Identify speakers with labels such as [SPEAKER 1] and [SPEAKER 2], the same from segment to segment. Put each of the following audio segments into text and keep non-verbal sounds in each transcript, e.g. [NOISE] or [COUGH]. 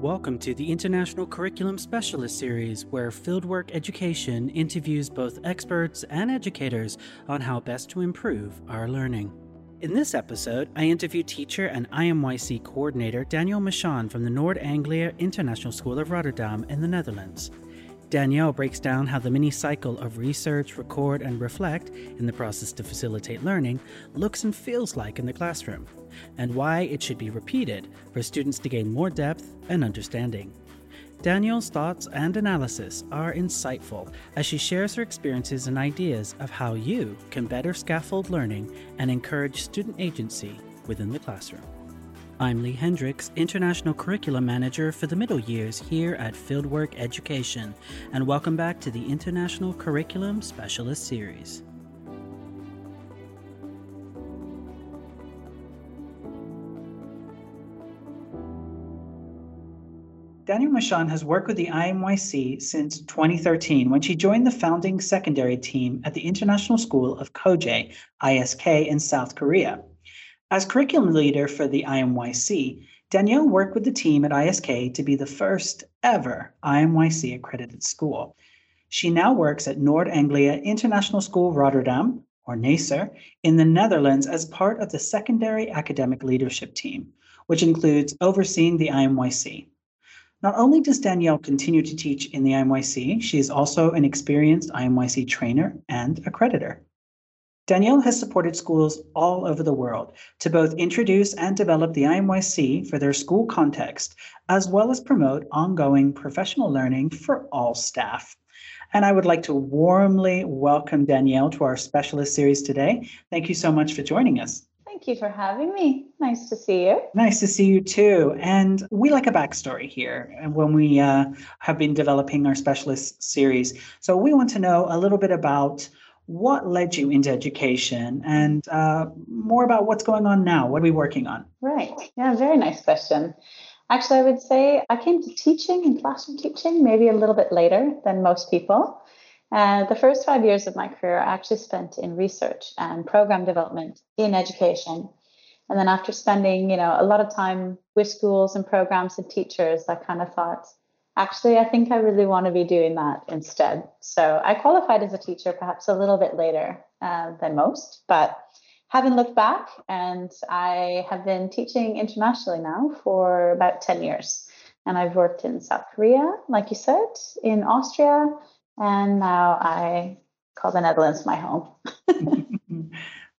[SPEAKER 1] Welcome to the International Curriculum Specialist Series, where Fieldwork Education interviews both experts and educators on how best to improve our learning. In this episode, I interview teacher and IMYC coordinator Danielle Mashon from the Nord Anglia International School of Rotterdam in the Netherlands. Danielle breaks down how the mini cycle of research, record, and reflect in the process to facilitate learning looks and feels like in the classroom, and why it should be repeated for students to gain more depth and understanding. Danielle's thoughts and analysis are insightful as she shares her experiences and ideas of how you can better scaffold learning and encourage student agency within the classroom. I'm Lee Hendricks, International Curriculum Manager for the middle years here at Fieldwork Education, and welcome back to the International Curriculum Specialist Series. Danielle Mashon has worked with the IMYC since 2013 when she joined the founding secondary team at the International School of Koje, ISK, in South Korea. As curriculum leader for the IMYC, Danielle worked with the team at ISK to be the first ever IMYC accredited school. She now works at Nord Anglia International School Rotterdam, or NAISR, in the Netherlands as part of the secondary academic leadership team, which includes overseeing the IMYC. Not only does Danielle continue to teach in the IMYC, she is also an experienced IMYC trainer and accreditor. Danielle has supported schools all over the world to both introduce and develop the IMYC for their school context, as well as promote ongoing professional learning for all staff. And I would like to warmly welcome Danielle to our specialist series today. Thank you so much for joining us.
[SPEAKER 2] Thank you for having me. Nice to see you.
[SPEAKER 1] Nice to see you too. And we like a backstory here when we uh, have been developing our specialist series. So we want to know a little bit about what led you into education and uh, more about what's going on now. What are we working on?
[SPEAKER 2] Right. Yeah, very nice question. Actually, I would say I came to teaching and classroom teaching maybe a little bit later than most people. Uh, the first five years of my career I actually spent in research and program development in education. And then after spending, you know, a lot of time with schools and programs and teachers, I kind of thought, Actually, I think I really want to be doing that instead. So I qualified as a teacher perhaps a little bit later uh, than most, but haven't looked back. And I have been teaching internationally now for about 10 years. And I've worked in South Korea, like you said, in Austria, and now I call the Netherlands my home. [LAUGHS] [LAUGHS]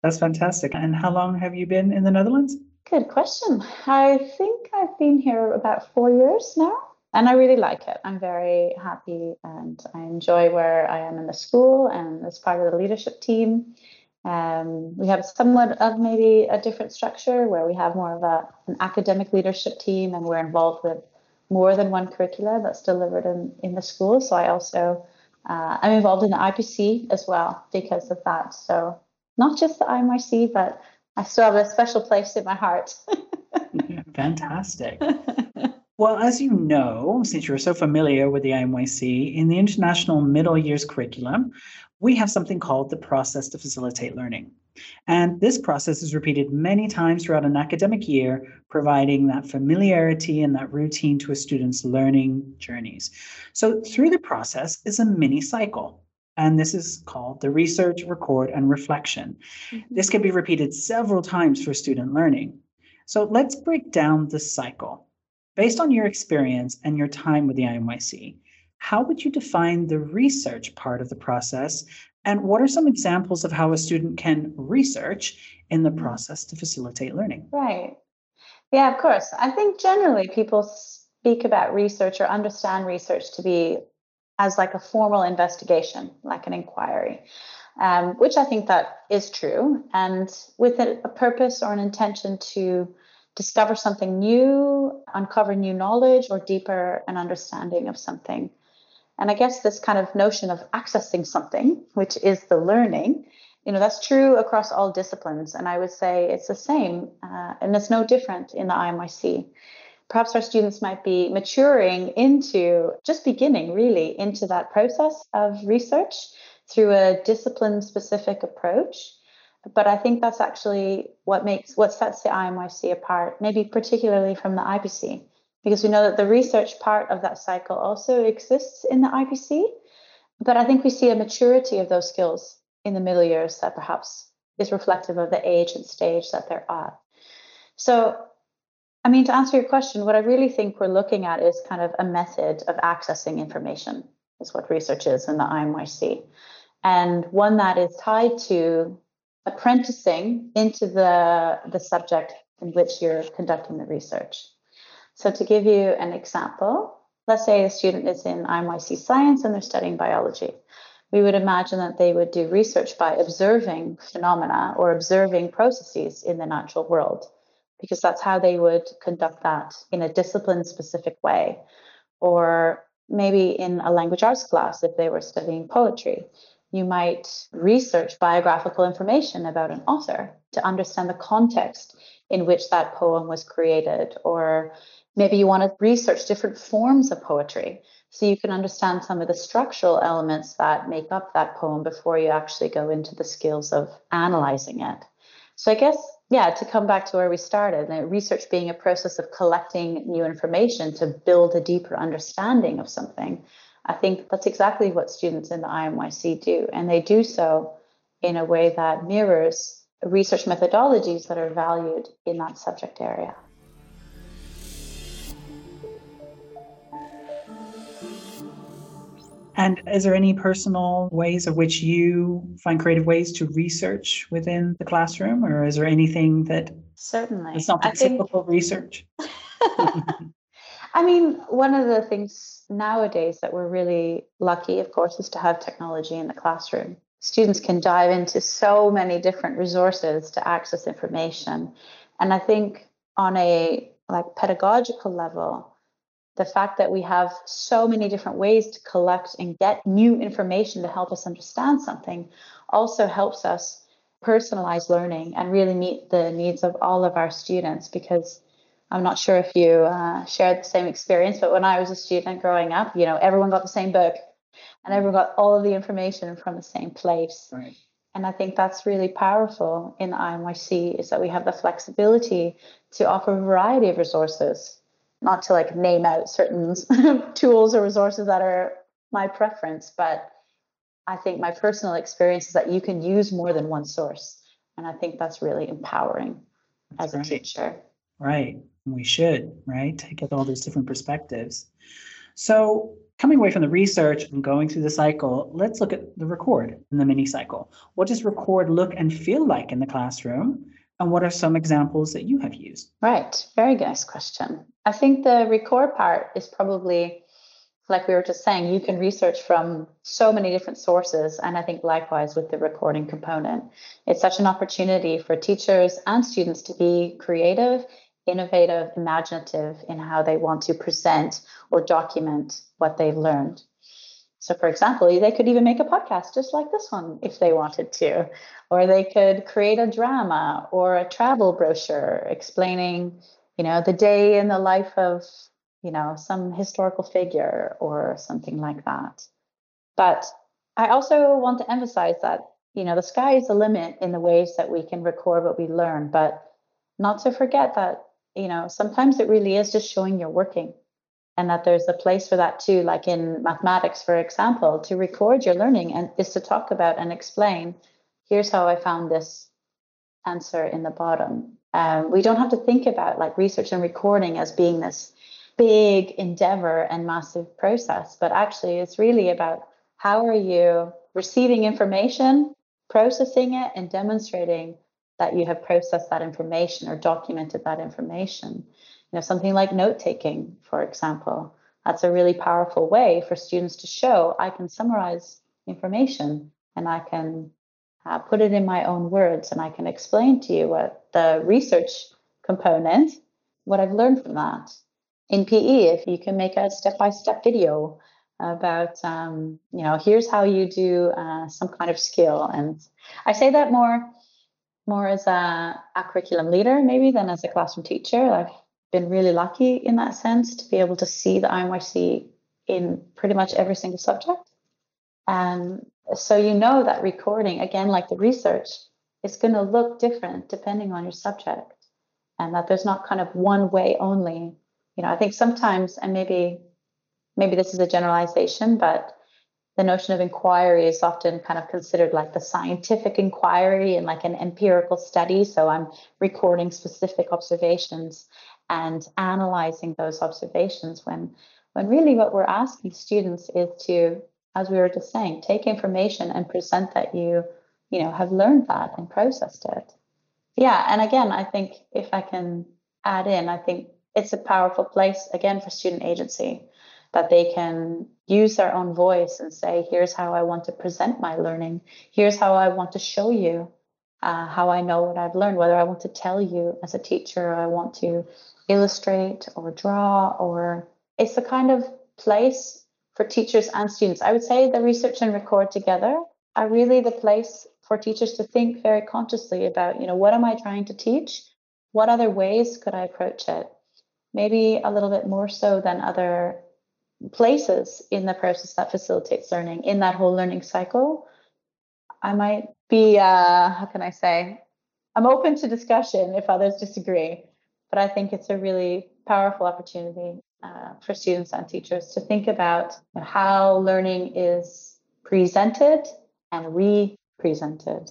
[SPEAKER 1] That's fantastic. And how long have you been in the Netherlands?
[SPEAKER 2] Good question. I think I've been here about four years now and I really like it. I'm very happy and I enjoy where I am in the school and as part of the leadership team. Um, we have somewhat of maybe a different structure where we have more of a, an academic leadership team and we're involved with more than one curricula that's delivered in, in the school. So I also, uh, I'm involved in the IPC as well because of that. So not just the IMYC, but I still have a special place in my heart. [LAUGHS] [LAUGHS]
[SPEAKER 1] Fantastic. [LAUGHS] Well, as you know, since you're so familiar with the IMYC, in the International Middle Years curriculum, we have something called the process to facilitate learning. And this process is repeated many times throughout an academic year, providing that familiarity and that routine to a student's learning journeys. So, through the process is a mini cycle. And this is called the research, record, and reflection. Mm-hmm. This can be repeated several times for student learning. So, let's break down the cycle. Based on your experience and your time with the IMYC, how would you define the research part of the process? And what are some examples of how a student can research in the process to facilitate learning?
[SPEAKER 2] Right. Yeah, of course. I think generally people speak about research or understand research to be as like a formal investigation, like an inquiry, um, which I think that is true, and with a, a purpose or an intention to discover something new, uncover new knowledge, or deeper an understanding of something. And I guess this kind of notion of accessing something, which is the learning, you know, that's true across all disciplines. And I would say it's the same, uh, and it's no different in the IMYC. Perhaps our students might be maturing into just beginning really into that process of research through a discipline specific approach but I think that's actually what makes what sets the IMYC apart, maybe particularly from the IPC, because we know that the research part of that cycle also exists in the IPC. But I think we see a maturity of those skills in the middle years that perhaps is reflective of the age and stage that they're at. So, I mean, to answer your question, what I really think we're looking at is kind of a method of accessing information, is what research is in the IMYC. And one that is tied to apprenticing into the, the subject in which you're conducting the research. So, to give you an example, let's say a student is in IMYC science and they're studying biology. We would imagine that they would do research by observing phenomena or observing processes in the natural world, because that's how they would conduct that in a discipline specific way. Or maybe in a language arts class, if they were studying poetry, you might research biographical information about an author to understand the context in which that poem was created or Maybe you want to research different forms of poetry so you can understand some of the structural elements that make up that poem before you actually go into the skills of analyzing it. So I guess, yeah, to come back to where we started, research being a process of collecting new information to build a deeper understanding of something. I think that's exactly what students in the IMYC do. And they do so in a way that mirrors research methodologies that are valued in that subject area.
[SPEAKER 1] And is there any personal ways of which you find creative ways to research within the classroom, or is there anything that
[SPEAKER 2] certainly
[SPEAKER 1] it's not the typical think... research? [LAUGHS] [LAUGHS]
[SPEAKER 2] I mean, one of the things nowadays that we're really lucky, of course, is to have technology in the classroom. Students can dive into so many different resources to access information. And I think on a like pedagogical level, the fact that we have so many different ways to collect and get new information to help us understand something also helps us personalize learning and really meet the needs of all of our students because i'm not sure if you uh, shared the same experience but when i was a student growing up you know everyone got the same book and everyone got all of the information from the same place
[SPEAKER 1] right.
[SPEAKER 2] and i think that's really powerful in imyc is that we have the flexibility to offer a variety of resources not to like name out certain [LAUGHS] tools or resources that are my preference, but I think my personal experience is that you can use more than one source. And I think that's really empowering that's as right. a teacher.
[SPEAKER 1] Right. We should, right? Get all those different perspectives. So, coming away from the research and going through the cycle, let's look at the record in the mini cycle. What does record look and feel like in the classroom? And what are some examples that you have used?
[SPEAKER 2] Right. Very nice question. I think the record part is probably, like we were just saying, you can research from so many different sources. And I think likewise with the recording component, it's such an opportunity for teachers and students to be creative, innovative, imaginative in how they want to present or document what they've learned. So, for example, they could even make a podcast just like this one if they wanted to, or they could create a drama or a travel brochure explaining, you know, the day in the life of, you know, some historical figure or something like that. But I also want to emphasize that, you know, the sky is the limit in the ways that we can record what we learn, but not to forget that, you know, sometimes it really is just showing you're working and that there's a place for that too like in mathematics for example to record your learning and is to talk about and explain here's how i found this answer in the bottom. Um, we don't have to think about like research and recording as being this big endeavor and massive process but actually it's really about how are you receiving information processing it and demonstrating that you have processed that information or documented that information You know, something like note taking, for example. That's a really powerful way for students to show I can summarize information and I can uh, put it in my own words and I can explain to you what the research component, what I've learned from that. In PE, if you can make a step by step video about, um, you know, here's how you do uh, some kind of skill. And I say that more more as a, a curriculum leader maybe than as a classroom teacher. I've been really lucky in that sense to be able to see the IMYC in pretty much every single subject. And so you know that recording, again, like the research, is going to look different depending on your subject. And that there's not kind of one way only you know, I think sometimes, and maybe maybe this is a generalization, but the notion of inquiry is often kind of considered like the scientific inquiry and like an empirical study. So I'm recording specific observations and analyzing those observations when when really what we're asking students is to, as we were just saying, take information and present that you, you know, have learned that and processed it. Yeah, and again, I think if I can add in, I think it's a powerful place again for student agency that they can use their own voice and say, here's how I want to present my learning. Here's how I want to show you uh, how I know what I've learned, whether I want to tell you as a teacher, I want to illustrate or draw, or it's the kind of place for teachers and students. I would say the research and record together are really the place for teachers to think very consciously about, you know, what am I trying to teach? What other ways could I approach it? Maybe a little bit more so than other places in the process that facilitates learning in that whole learning cycle. I might be, uh, how can I say, I'm open to discussion if others disagree, but I think it's a really powerful opportunity uh, for students and teachers to think about how learning is presented and re-presented.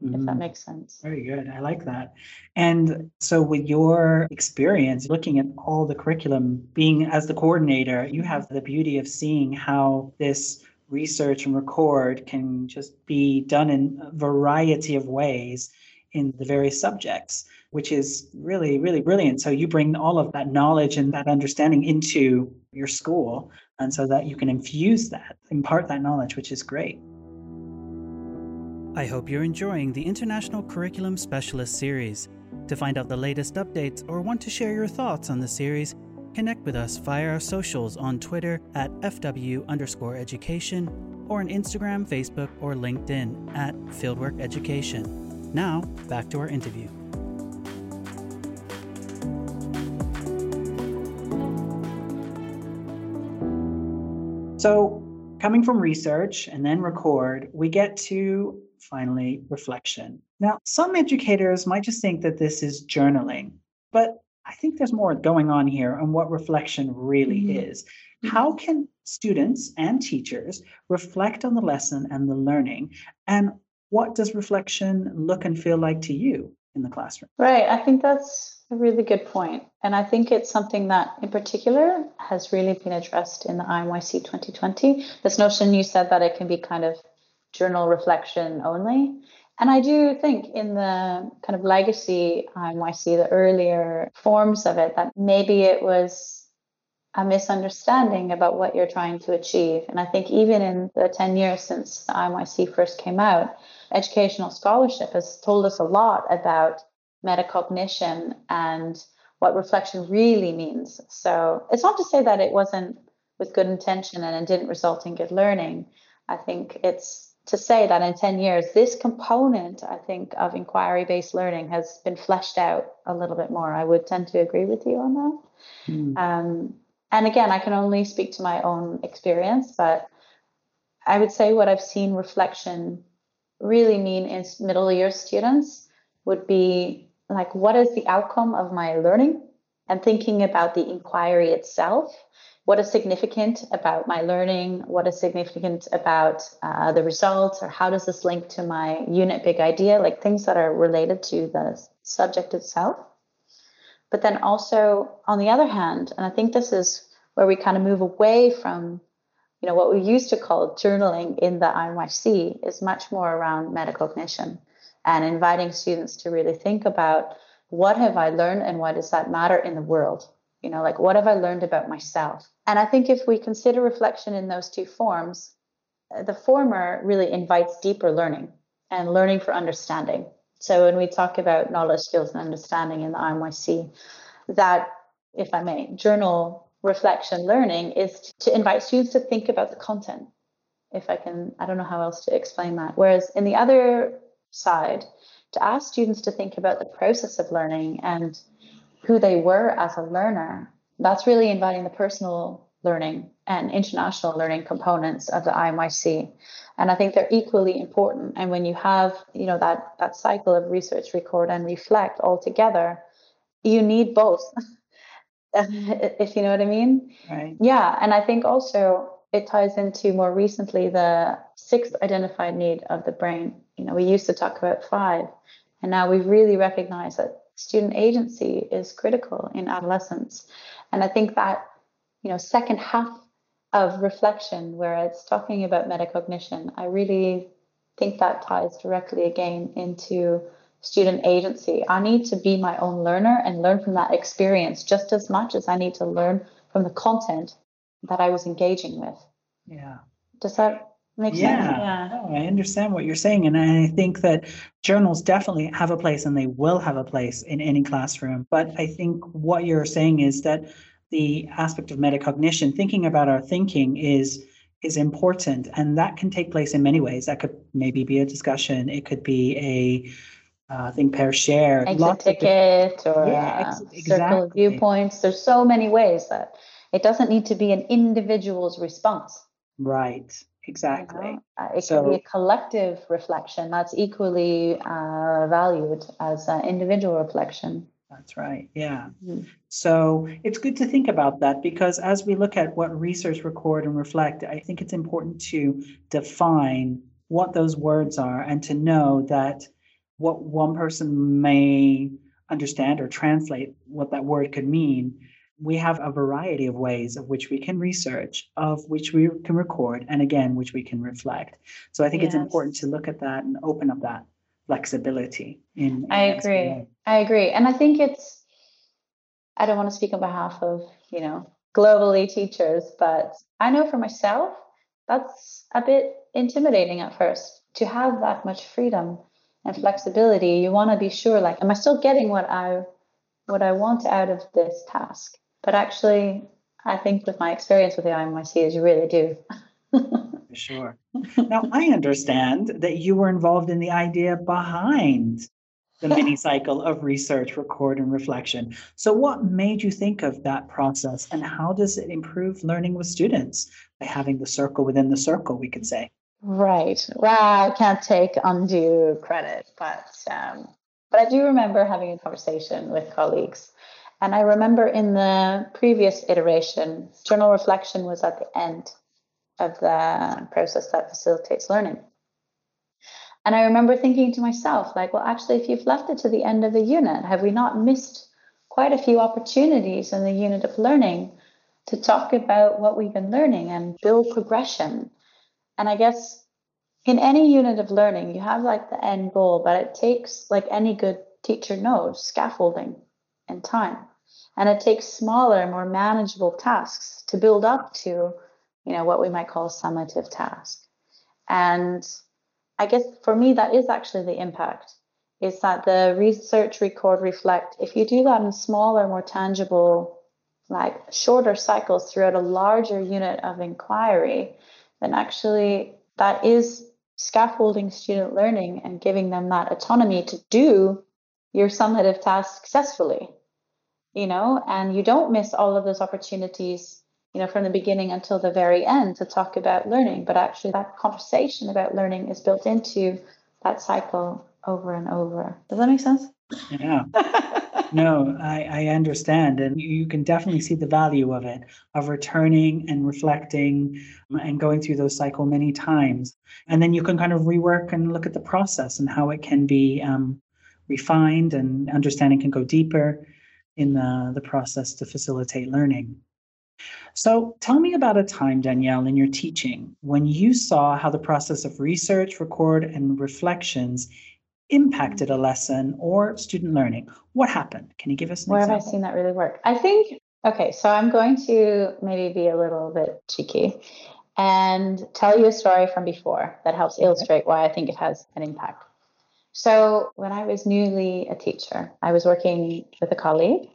[SPEAKER 2] If that mm-hmm. makes sense.
[SPEAKER 1] Very good. I like that. And so, with your experience looking at all the curriculum, being as the coordinator, you have the beauty of seeing how this research and record can just be done in a variety of ways in the various subjects, which is really, really brilliant. So, you bring all of that knowledge and that understanding into your school, and so that you can infuse that, impart that knowledge, which is great. I hope you're enjoying the International Curriculum Specialist series. To find out the latest updates or want to share your thoughts on the series, connect with us via our socials on Twitter at FW underscore education or on Instagram, Facebook, or LinkedIn at Fieldwork Education. Now, back to our interview. So, coming from research and then record, we get to finally reflection. Now, some educators might just think that this is journaling, but I think there's more going on here on what reflection really mm-hmm. is. Mm-hmm. How can students and teachers reflect on the lesson and the learning? And what does reflection look and feel like to you in the classroom?
[SPEAKER 2] Right. I think that's a really good point. And I think it's something that, in particular, has really been addressed in the IMYC 2020. This notion you said that it can be kind of journal reflection only. And I do think in the kind of legacy IMYC, the earlier forms of it that maybe it was a misunderstanding about what you're trying to achieve. And I think even in the 10 years since the IMYC first came out, educational scholarship has told us a lot about metacognition and what reflection really means. So it's not to say that it wasn't with good intention and it didn't result in good learning. I think it's to say that in 10 years, this component, I think, of inquiry based learning has been fleshed out a little bit more. I would tend to agree with you on that. Mm. Um, and again, I can only speak to my own experience, but I would say what I've seen reflection really mean in middle year students would be like, what is the outcome of my learning? And thinking about the inquiry itself. What is significant about my learning, what is significant about uh, the results, or how does this link to my unit big idea, like things that are related to the subject itself. But then also, on the other hand, and I think this is where we kind of move away from you know what we used to call journaling in the IMYC is much more around metacognition and inviting students to really think about what have I learned and why does that matter in the world? You know like what have i learned about myself? And i think if we consider reflection in those two forms uh, the former really invites deeper learning and learning for understanding. So when we talk about knowledge skills and understanding in the imyc that if i may journal reflection learning is to invite students to think about the content if i can i don't know how else to explain that. Whereas in the other side to ask students to think about the process of learning and who they were as a learner, that's really inviting the personal learning and international learning components of the IMYC. And I think they're equally important. And when you have, you know, that that cycle of research, record, and reflect all together, you need both. [LAUGHS] if you know what I mean.
[SPEAKER 1] Right.
[SPEAKER 2] Yeah. And I think also it ties into more recently the sixth identified need of the brain. You know, we used to talk about five, and now we've really recognized that student agency is critical in adolescence. And I think that, you know, second half of reflection where it's talking about metacognition, I really think that ties directly again into student agency. I need to be my own learner and learn from that experience just as much as I need to learn from the content that I was engaging with.
[SPEAKER 1] Yeah.
[SPEAKER 2] Does that make
[SPEAKER 1] yeah.
[SPEAKER 2] sense?
[SPEAKER 1] Yeah. No, I understand what you're saying. And I think that journals definitely have a place and they will have a place in any classroom. But I think what you're saying is that the aspect of metacognition, thinking about our thinking is is important and that can take place in many ways that could maybe be a discussion it could be a uh, think pair share
[SPEAKER 2] exit ticket or yeah, exactly. circle of viewpoints there's so many ways that it doesn't need to be an individual's response
[SPEAKER 1] right exactly
[SPEAKER 2] uh, it so, can be a collective reflection that's equally uh, valued as an individual reflection
[SPEAKER 1] that's right. Yeah. Mm-hmm. So it's good to think about that because as we look at what research, record, and reflect, I think it's important to define what those words are and to know that what one person may understand or translate what that word could mean. We have a variety of ways of which we can research, of which we can record, and again, which we can reflect. So I think yes. it's important to look at that and open up that flexibility in,
[SPEAKER 2] in I agree. I agree. And I think it's I don't want to speak on behalf of, you know, globally teachers, but I know for myself that's a bit intimidating at first to have that much freedom and flexibility. You want to be sure like am I still getting what I what I want out of this task? But actually I think with my experience with the IMYC is you really do.
[SPEAKER 1] sure. Now, I understand that you were involved in the idea behind the [LAUGHS] mini cycle of research, record, and reflection. So, what made you think of that process, and how does it improve learning with students by having the circle within the circle, we could say?
[SPEAKER 2] Right. Well, I can't take undue credit, but um, but I do remember having a conversation with colleagues. And I remember in the previous iteration, journal reflection was at the end of the process that facilitates learning. And I remember thinking to myself, like, well, actually, if you've left it to the end of the unit, have we not missed quite a few opportunities in the unit of learning to talk about what we've been learning and build progression? And I guess in any unit of learning, you have like the end goal, but it takes, like any good teacher knows, scaffolding and time. And it takes smaller, more manageable tasks to build up to you know, what we might call a summative task. And I guess for me, that is actually the impact is that the research, record, reflect, if you do that in smaller, more tangible, like shorter cycles throughout a larger unit of inquiry, then actually that is scaffolding student learning and giving them that autonomy to do your summative task successfully you know and you don't miss all of those opportunities you know, from the beginning until the very end to talk about learning. But actually, that conversation about learning is built into that cycle over and over. Does that make sense?
[SPEAKER 1] Yeah. [LAUGHS] no, I, I understand. And you can definitely see the value of it, of returning and reflecting and going through those cycle many times. And then you can kind of rework and look at the process and how it can be um, refined and understanding can go deeper in the, the process to facilitate learning. So tell me about a time, Danielle, in your teaching when you saw how the process of research, record, and reflections impacted a lesson or student learning. What happened? Can you give us an
[SPEAKER 2] Where
[SPEAKER 1] example?
[SPEAKER 2] have I seen that really work? I think, okay, so I'm going to maybe be a little bit cheeky and tell you a story from before that helps illustrate why I think it has an impact. So, when I was newly a teacher, I was working with a colleague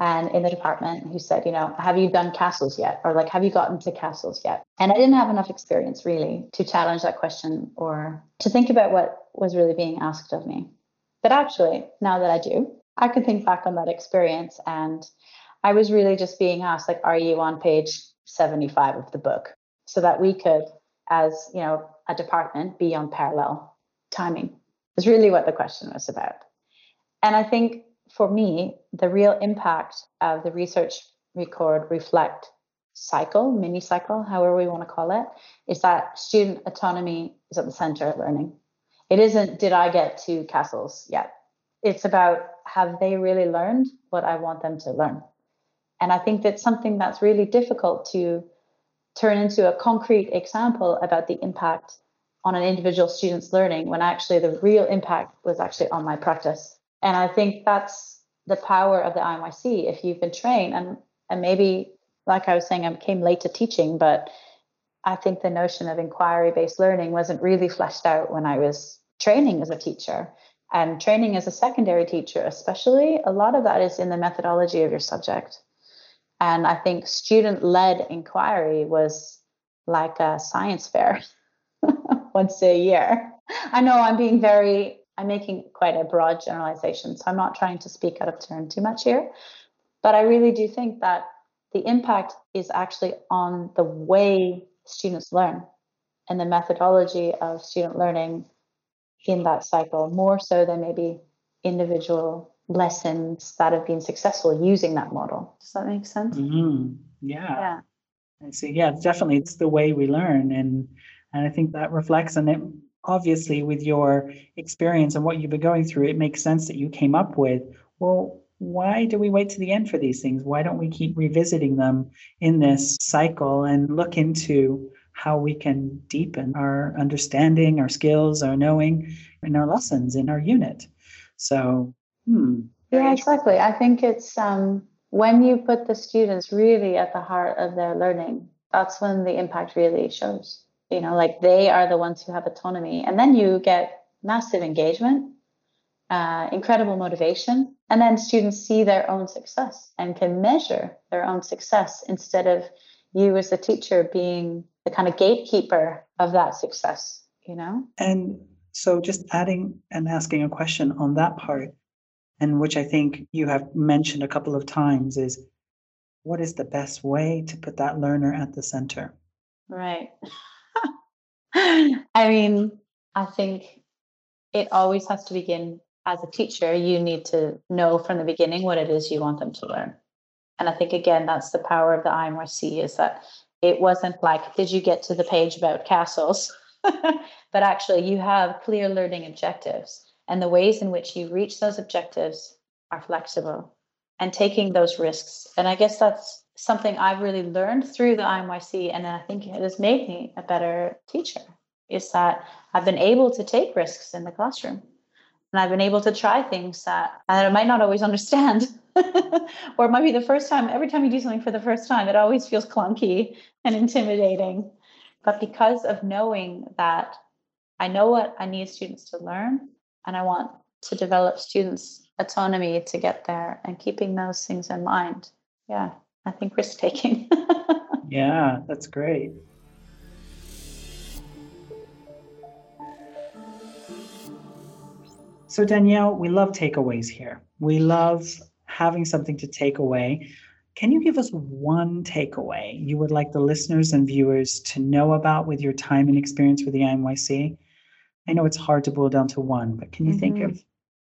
[SPEAKER 2] and in the department who said, you know, have you done castles yet? Or like, have you gotten to castles yet? And I didn't have enough experience really to challenge that question or to think about what was really being asked of me. But actually, now that I do, I can think back on that experience and I was really just being asked, like, are you on page 75 of the book? So that we could, as you know, a department, be on parallel timing. Is really what the question was about. And I think for me, the real impact of the research, record, reflect cycle, mini cycle, however we want to call it, is that student autonomy is at the center of learning. It isn't, did I get to castles yet? It's about have they really learned what I want them to learn? And I think that's something that's really difficult to turn into a concrete example about the impact on an individual student's learning when actually the real impact was actually on my practice. And I think that's the power of the IMYC. If you've been trained, and and maybe like I was saying, I came late to teaching, but I think the notion of inquiry based learning wasn't really fleshed out when I was training as a teacher. And training as a secondary teacher, especially, a lot of that is in the methodology of your subject. And I think student led inquiry was like a science fair [LAUGHS] once a year. [LAUGHS] I know I'm being very, I'm making quite a broad generalization, so I'm not trying to speak out of turn too much here. But I really do think that the impact is actually on the way students learn and the methodology of student learning in that cycle, more so than maybe individual lessons that have been successful using that model. Does that make sense?
[SPEAKER 1] Mm-hmm. Yeah. Yeah. I see. Yeah, definitely. It's the way we learn. And and I think that reflects on it. Obviously, with your experience and what you've been going through, it makes sense that you came up with, well, why do we wait to the end for these things? Why don't we keep revisiting them in this cycle and look into how we can deepen our understanding, our skills, our knowing, and our lessons in our unit? So, hmm.
[SPEAKER 2] Yeah, exactly. I think it's um, when you put the students really at the heart of their learning, that's when the impact really shows. You know, like they are the ones who have autonomy. And then you get massive engagement uh, incredible motivation. And then students see their own success and can measure their own success instead of you as the teacher being the kind of gatekeeper of that success, you know?
[SPEAKER 1] And so just adding and asking a question on that part, and which I think you have mentioned a couple of times, is what is the best way to put that learner at the center?
[SPEAKER 2] Right. [LAUGHS] I mean, I think it always has to begin as a teacher, you need to know from the beginning what it is you want them to learn. And I think again, that's the power of the IMYC is that it wasn't like, did you get to the page about castles? [LAUGHS] but actually, you have clear learning objectives, and the ways in which you reach those objectives are flexible and taking those risks. And I guess that's something I've really learned through the IMYC, and I think it has made me a better teacher. Is that I've been able to take risks in the classroom and I've been able to try things that I might not always understand. [LAUGHS] or it might be the first time, every time you do something for the first time, it always feels clunky and intimidating. But because of knowing that I know what I need students to learn, and I want to develop students' autonomy to get there and keeping those things in mind. Yeah, I think risk taking. [LAUGHS]
[SPEAKER 1] yeah, that's great. So, Danielle, we love takeaways here. We love having something to take away. Can you give us one takeaway you would like the listeners and viewers to know about with your time and experience with the IMYC? I know it's hard to boil down to one, but can you mm-hmm. think of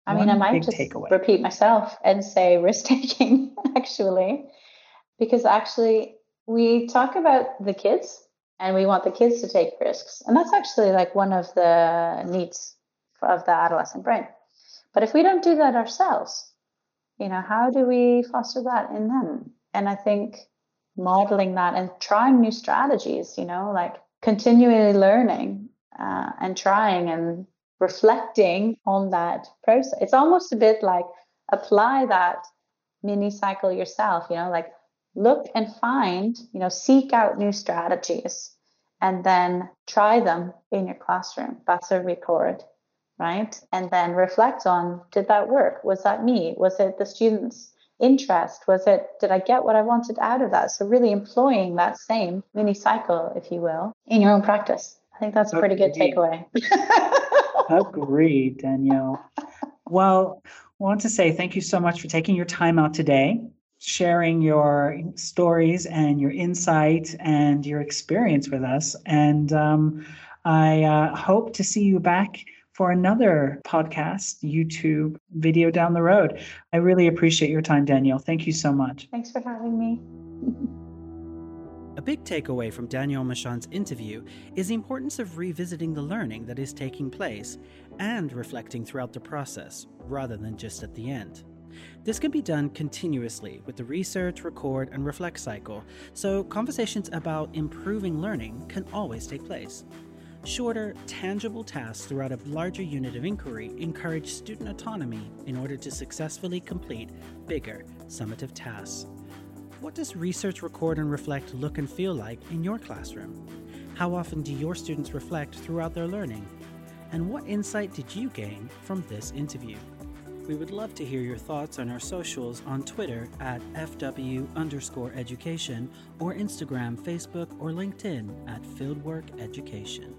[SPEAKER 2] I mean, I might just takeaway? repeat myself and say risk taking, [LAUGHS] actually, because actually we talk about the kids and we want the kids to take risks. And that's actually like one of the needs of the adolescent brain. But if we don't do that ourselves, you know, how do we foster that in them? And I think modeling that and trying new strategies, you know, like continually learning uh, and trying and reflecting on that process. It's almost a bit like apply that mini cycle yourself, you know, like look and find, you know, seek out new strategies and then try them in your classroom. That's a record right? And then reflect on did that work? Was that me? Was it the students? interest was it did i get what i wanted out of that so really employing that same mini cycle if you will in your own practice i think that's a pretty good takeaway [LAUGHS]
[SPEAKER 1] agreed danielle well I want to say thank you so much for taking your time out today sharing your stories and your insight and your experience with us and um, i uh, hope to see you back
[SPEAKER 3] for another podcast, YouTube video down the road. I really appreciate your time, Danielle. Thank you so much.
[SPEAKER 2] Thanks for having me. [LAUGHS]
[SPEAKER 1] A big takeaway from Danielle Mashon's interview is the importance of revisiting the learning that is taking place and reflecting throughout the process rather than just at the end. This can be done continuously with the research, record, and reflect cycle, so conversations about improving learning can always take place. Shorter, tangible tasks throughout a larger unit of inquiry encourage student autonomy in order to successfully complete bigger, summative tasks. What does research, record, and reflect look and feel like in your classroom? How often do your students reflect throughout their learning? And what insight did you gain from this interview? We would love to hear your thoughts on our socials on Twitter at FW underscore education or Instagram, Facebook, or LinkedIn at Fieldwork Education.